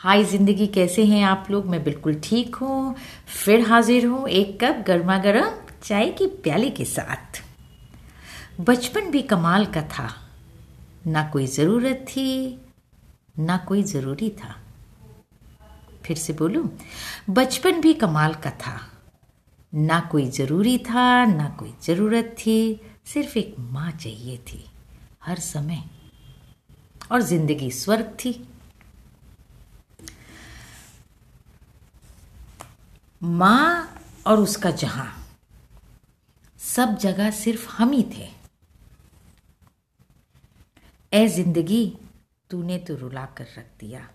हाय ज़िंदगी कैसे हैं आप लोग? मैं बिल्कुल ठीक हूँ। फिर हाजिर हूँ एक कप गर्मा गर्म चाय की प्याले के साथ। बचपन भी कमाल का था। ना कोई ज़रूरत थी, ना कोई ज़रूरी था। फिर से बोलूँ, बचपन भी कमाल का था। ना कोई ज़रूरी था, ना कोई ज़रूरत थी, सिर्फ़ एक माँ चाहिए थी, हर समय। और ज़िंदगी स्वर्ग थी। माँ और उसका जहाँ। सब जगह सिर्फ़ हम ही थे। ए ज़िंदगी तूने तो रुला कर रख दिया।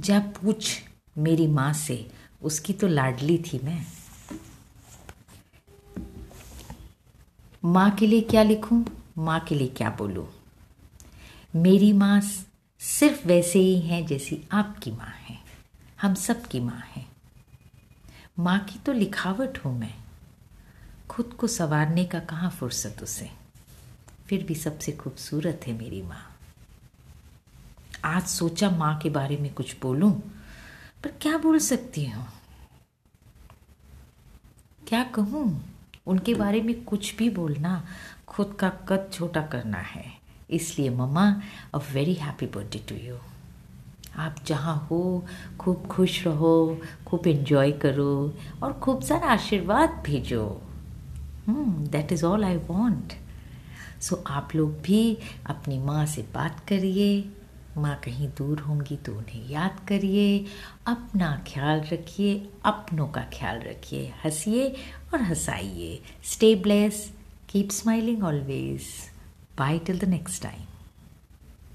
जब पूछ मेरी माँ से, उसकी तो लाडली थी मैं। माँ के लिए क्या लिखूं? माँ के लिए क्या बोलूँ? मेरी माँ सिर्फ़ वैसे ही हैं जैसी आपकी माँ है। हम सब की माँ है। माँ की तो लिखावट हूँ मैं। खुद को संवारने का कहाँ फुर्सत उसे? फिर भी सबसे खूबसूरत है मेरी माँ। आज सोचा माँ के बारे में कुछ बोलूँ, पर क्या बोल सकती हूँ? क्या कहूँ? उनके बारे में कुछ भी बोलना खुद का कद छोटा करना है। इसलिए मम्मा a very happy birthday to you आप जहाँ हो, खूब खुश रहो, खूब एंजॉय करो और खूब सारा आशीर्वाद भेजो। That is all I want so आप लोग भी अपनी माँ से बात करिए। माँ कहीं दूर होंगी तो उन्हें याद करिए। अपना ख्याल रखिए, अपनों का ख्याल रखिए। हंसिए और हंसाइए। Stay bless keep smiling always bye till the next time